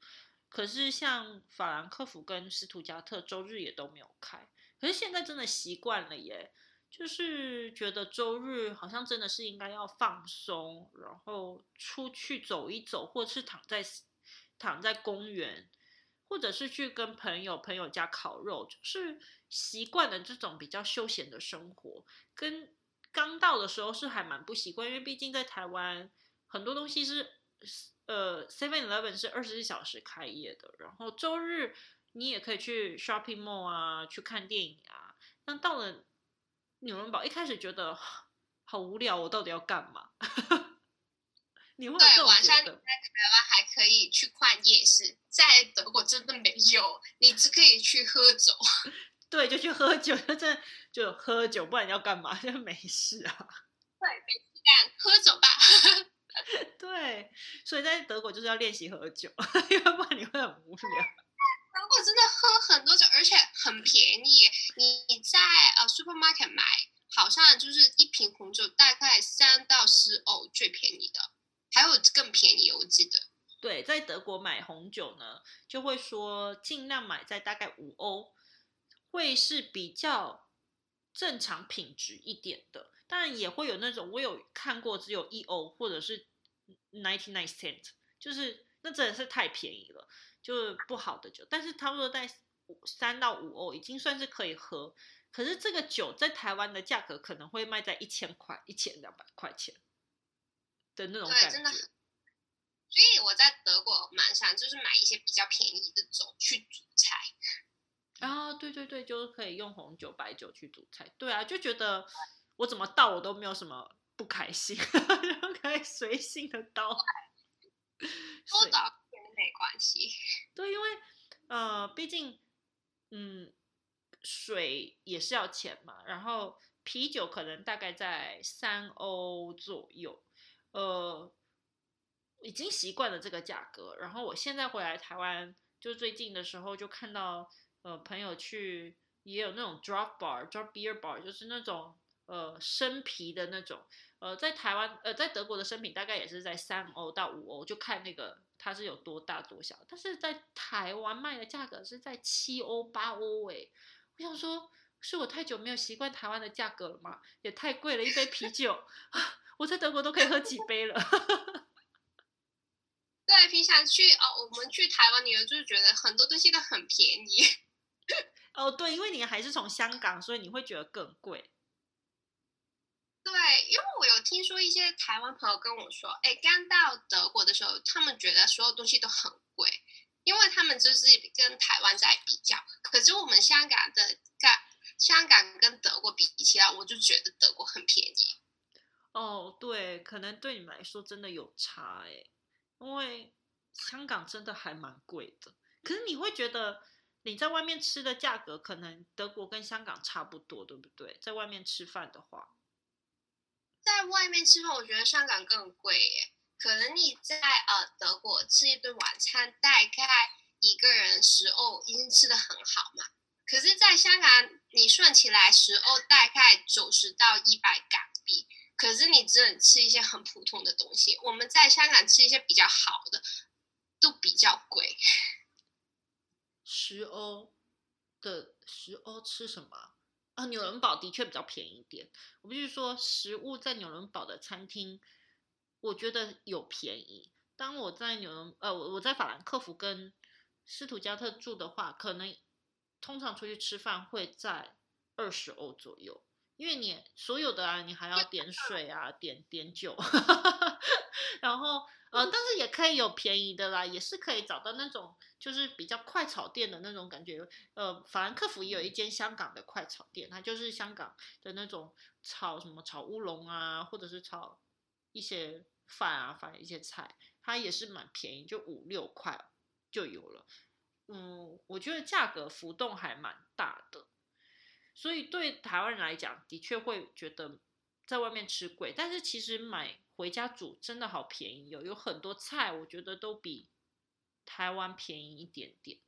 可是像法兰克福跟斯图加特周日也都没有开。可是现在真的习惯了耶，就是觉得周日好像真的是应该要放松，然后出去走一走，或是躺在躺在公园，或者是去跟朋友朋友家烤肉，就是习惯了这种比较休闲的生活跟。刚到的时候是还蛮不习惯，因为毕竟在台湾很多东西是，呃，Seven Eleven 是二十四小时开业的，然后周日你也可以去 shopping mall 啊，去看电影啊。但到了纽伦堡，一开始觉得好无聊，我到底要干嘛？你会对晚上你在台湾还可以去逛夜市，在德国真的没有，你只可以去喝酒。对，就去喝酒，就真就喝酒，不然你要干嘛？就没事啊。对，没事干，喝酒吧。对，所以在德国就是要练习喝酒，要不然你会很无聊。德国真的喝很多酒，而且很便宜。你你在呃 supermarket 买，好像就是一瓶红酒大概三到十欧最便宜的，还有更便宜，我记得。对，在德国买红酒呢，就会说尽量买在大概五欧。会是比较正常品质一点的，当然也会有那种我有看过只有一欧或者是 ninety nine cent，就是那真的是太便宜了，就是不好的酒。但是差不多在三到五欧已经算是可以喝，可是这个酒在台湾的价格可能会卖在一千块、一千两百块钱的那种感觉。所以我在德国蛮想就是买一些比较便宜的酒去煮菜。啊，对对对，就是可以用红酒、白酒去煮菜。对啊，就觉得我怎么倒我都没有什么不开心，就可以随性的倒。多倒也没关系。对，因为呃，毕竟嗯，水也是要钱嘛。然后啤酒可能大概在三欧左右，呃，已经习惯了这个价格。然后我现在回来台湾，就最近的时候就看到。呃，朋友去也有那种 drop bar，drop beer bar，就是那种呃生啤的那种。呃，在台湾呃，在德国的生啤大概也是在三欧到五欧，就看那个它是有多大多小。但是在台湾卖的价格是在七欧八欧哎，我想说，是我太久没有习惯台湾的价格了吗？也太贵了，一杯啤酒，我在德国都可以喝几杯了。对，平常去哦，我们去台湾旅游就是觉得很多东西都很便宜。哦，对，因为你还是从香港，所以你会觉得更贵。对，因为我有听说一些台湾朋友跟我说，哎，刚到德国的时候，他们觉得所有东西都很贵，因为他们就是跟台湾在比较。可是我们香港的，干香港跟德国比起来，我就觉得德国很便宜。哦，对，可能对你们来说真的有差哎，因为香港真的还蛮贵的。可是你会觉得你在外面吃的价格，可能德国跟香港差不多，对不对？在外面吃饭的话。在外面吃饭，我觉得香港更贵耶。可能你在呃德国吃一顿晚餐，大概一个人十欧，已经吃的很好嘛。可是，在香港，你算起来十欧大概九十到一百港币。可是你只能吃一些很普通的东西。我们在香港吃一些比较好的，都比较贵。十欧的十欧吃什么？啊，纽伦堡的确比较便宜一点。我必须说，食物在纽伦堡的餐厅，我觉得有便宜。当我在纽伦，呃，我我在法兰克福跟斯图加特住的话，可能通常出去吃饭会在二十欧左右。因为你所有的啊，你还要点水啊，点点酒，然后呃，但是也可以有便宜的啦，也是可以找到那种就是比较快炒店的那种感觉。呃，法兰克福也有一间香港的快炒店，它就是香港的那种炒什么炒乌龙啊，或者是炒一些饭啊，反正一些菜，它也是蛮便宜，就五六块就有了。嗯，我觉得价格浮动还蛮大的。所以对台湾人来讲，的确会觉得在外面吃贵，但是其实买回家煮真的好便宜哦，有很多菜我觉得都比台湾便宜一点点。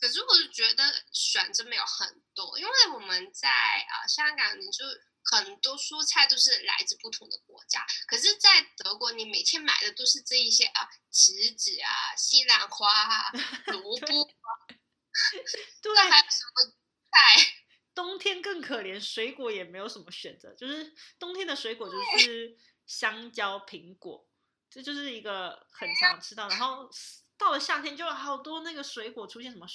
可是我觉得选择没有很多，因为我们在啊香港，你就很多蔬菜都是来自不同的国家，可是，在德国你每天买的都是这一些啊茄子啊、西兰花啊、萝卜，对，还有什么菜？冬天更可怜，水果也没有什么选择，就是冬天的水果就是香蕉、苹果，这就是一个很常吃到。然后到了夏天，就有好多那个水果出现，什么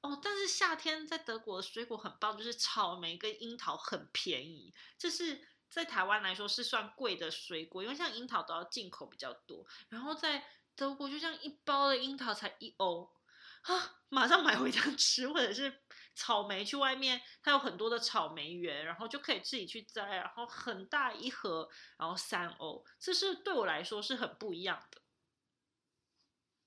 哦，但是夏天在德国的水果很棒，就是草莓跟樱桃很便宜，这是在台湾来说是算贵的水果，因为像樱桃都要进口比较多，然后在德国就像一包的樱桃才一欧。啊！马上买回家吃，或者是草莓去外面，它有很多的草莓园，然后就可以自己去摘，然后很大一盒，然后三欧，这是对我来说是很不一样的。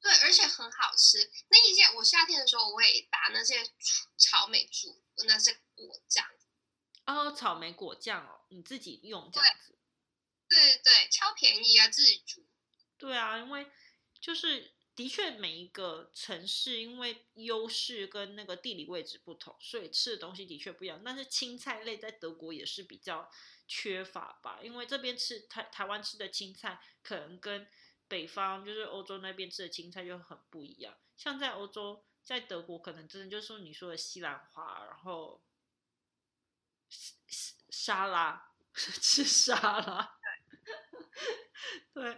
对，而且很好吃。那一些我夏天的时候，我会把那些草莓煮那些果酱。哦，草莓果酱哦，你自己用这样子？对对对，超便宜啊，自己煮。对啊，因为就是。的确，每一个城市因为优势跟那个地理位置不同，所以吃的东西的确不一样。但是青菜类在德国也是比较缺乏吧，因为这边吃台台湾吃的青菜，可能跟北方就是欧洲那边吃的青菜就很不一样。像在欧洲，在德国可能真的就是你说的西兰花，然后沙拉 吃沙拉。对，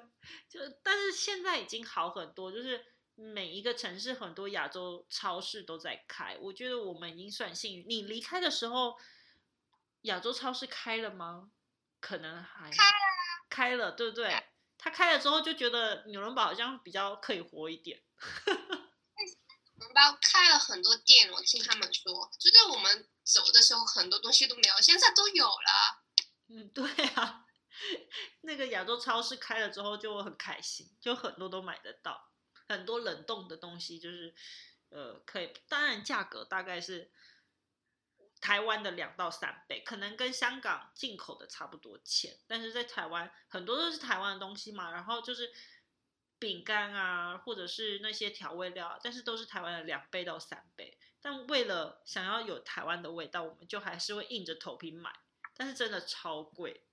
就但是现在已经好很多，就是每一个城市很多亚洲超市都在开，我觉得我们已经算幸运。你离开的时候，亚洲超市开了吗？可能还开了，开了，对不对？他开了之后就觉得纽伦堡好像比较可以活一点。纽伦堡开了很多店，我听他们说，就是我们走的时候很多东西都没有，现在都有了。嗯，对啊。那个亚洲超市开了之后就很开心，就很多都买得到，很多冷冻的东西就是，呃，可以，当然价格大概是台湾的两到三倍，可能跟香港进口的差不多钱，但是在台湾很多都是台湾的东西嘛，然后就是饼干啊，或者是那些调味料，但是都是台湾的两倍到三倍，但为了想要有台湾的味道，我们就还是会硬着头皮买，但是真的超贵。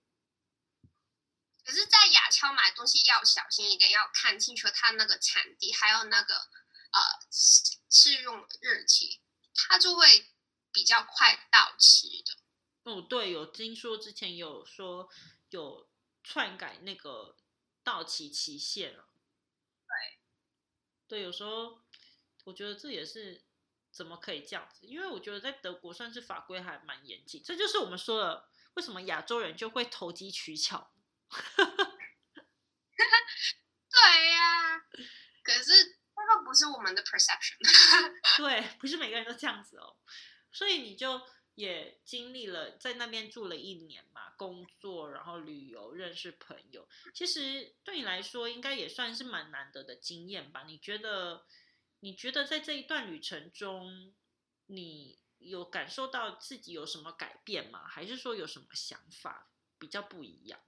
可是，在亚超买东西要小心一点，要看清楚它那个产地，还有那个呃试用日期，它就会比较快到期的。哦，对，有听说之前有说有篡改那个到期期限了。对，对，有时候我觉得这也是怎么可以这样子？因为我觉得在德国算是法规还蛮严谨，这就是我们说的。为什么亚洲人就会投机取巧？哈 哈对呀，可是那个不是我们的 perception。对，不是每个人都这样子哦。所以你就也经历了在那边住了一年嘛，工作，然后旅游，认识朋友。其实对你来说，应该也算是蛮难得的经验吧？你觉得？你觉得在这一段旅程中，你有感受到自己有什么改变吗？还是说有什么想法比较不一样？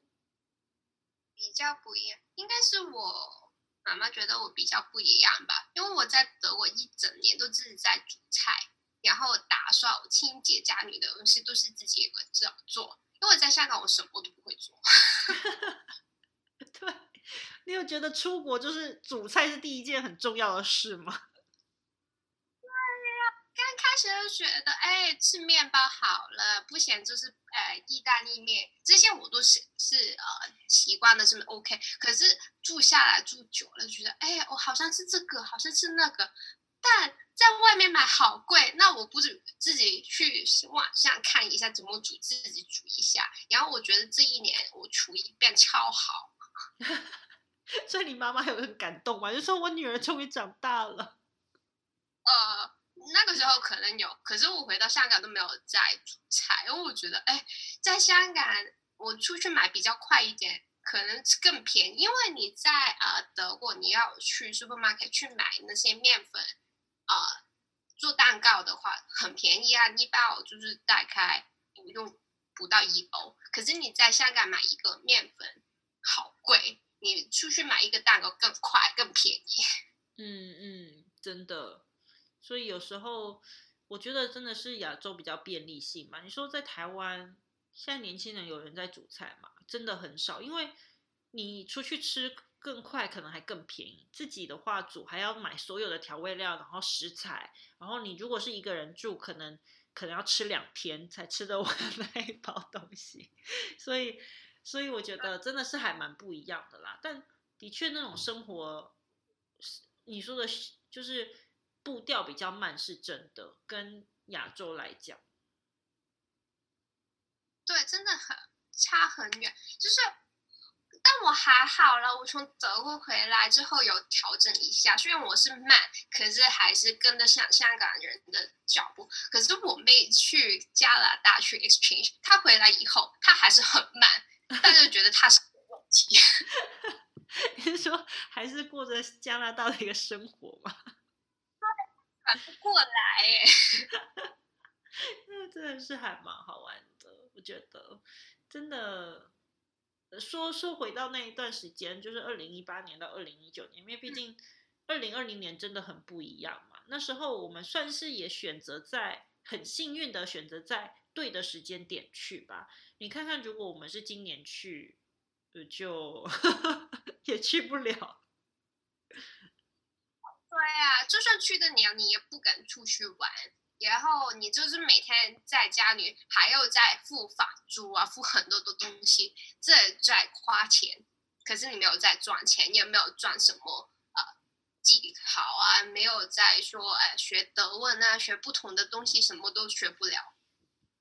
比较不一样，应该是我妈妈觉得我比较不一样吧，因为我在德国一整年都自己在煮菜，然后打扫、清洁家里的东西都是自己一个人做。因为在香港我什么都不会做。对。你有觉得出国就是煮菜是第一件很重要的事吗？对呀，刚开始就觉得，哎，吃面包好了，不嫌就是呃意大利面，这些我都是是呃习惯的，是 OK。可是住下来住久了，觉得，哎，我好像是这个，好像是那个，但在外面买好贵，那我不如自己去网上看一下怎么煮，自己煮一下。然后我觉得这一年我厨艺变超好。所以你妈妈有很感动吗？就说我女儿终于长大了。呃，那个时候可能有，可是我回到香港都没有再煮菜，我觉得，哎，在香港我出去买比较快一点，可能更便宜。因为你在呃德国，你要去 supermarket 去买那些面粉，呃，做蛋糕的话很便宜啊，一包就是大概不用不到一欧。可是你在香港买一个面粉，好贵。你出去买一个蛋糕更快更便宜，嗯嗯，真的，所以有时候我觉得真的是亚洲比较便利性嘛。你说在台湾，现在年轻人有人在煮菜嘛？真的很少，因为你出去吃更快，可能还更便宜。自己的话煮还要买所有的调味料，然后食材，然后你如果是一个人住，可能可能要吃两天才吃得完那一包东西，所以。所以我觉得真的是还蛮不一样的啦，但的确那种生活，你说的，就是步调比较慢是真的，跟亚洲来讲，对，真的很差很远。就是，但我还好了，我从德国回来之后有调整一下，虽然我是慢，可是还是跟得上香港人的脚步。可是我妹去加拿大去 exchange，她回来以后，她还是很慢。大家觉得她是有问题，你是说还是过着加拿大的一个生活吗？反不过来耶，那真的是还蛮好玩的。我觉得真的说说回到那一段时间，就是二零一八年到二零一九年，因为毕竟二零二零年真的很不一样嘛。那时候我们算是也选择在很幸运的选择在对的时间点去吧。你看看，如果我们是今年去，呃，就 也去不了。对啊，就算去的年，你也不敢出去玩，然后你就是每天在家里，还要再付房租啊，付很多的东西，这在花钱。可是你没有在赚钱，你也没有赚什么呃技巧啊，没有在说哎学德文啊，学不同的东西，什么都学不了。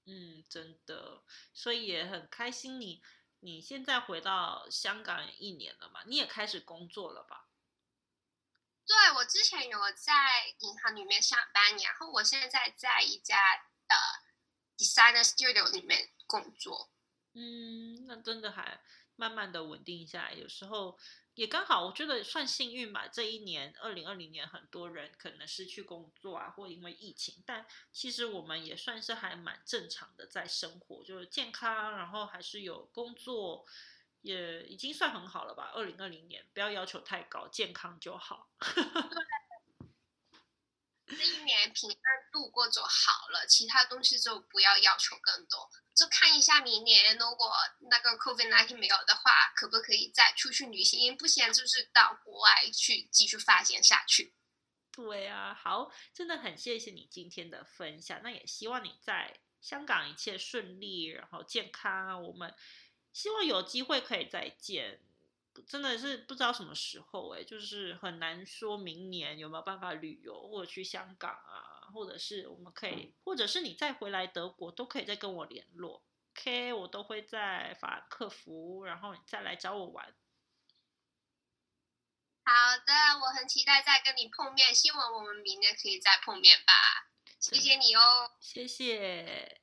嗯，真的，所以也很开心。你你现在回到香港一年了嘛？你也开始工作了吧？对，我之前有在银行里面上班，然后我现在在一家呃 designer studio 里面工作。嗯，那真的还慢慢的稳定下来，有时候。也刚好，我觉得算幸运吧。这一年，二零二零年，很多人可能失去工作啊，或因为疫情，但其实我们也算是还蛮正常的在生活，就是健康，然后还是有工作，也已经算很好了吧。二零二零年，不要要求太高，健康就好。这一年平安度过就好了，其他东西就不要要求更多。就看一下明年，如果那个 COVID nineteen 没有的话，可不可以再出去旅行？不行，就是到国外去继续发展下去。对啊，好，真的很谢谢你今天的分享。那也希望你在香港一切顺利，然后健康。我们希望有机会可以再见，真的是不知道什么时候哎、就是很难说明年有没有办法旅游或者去香港啊，或者是我们可以，或者是你再回来德国都可以再跟我联络，OK，我都会在法兰克福，然后你再来找我玩。好的，我很期待再跟你碰面，希望我们明年可以再碰面吧。谢谢你哦，谢谢。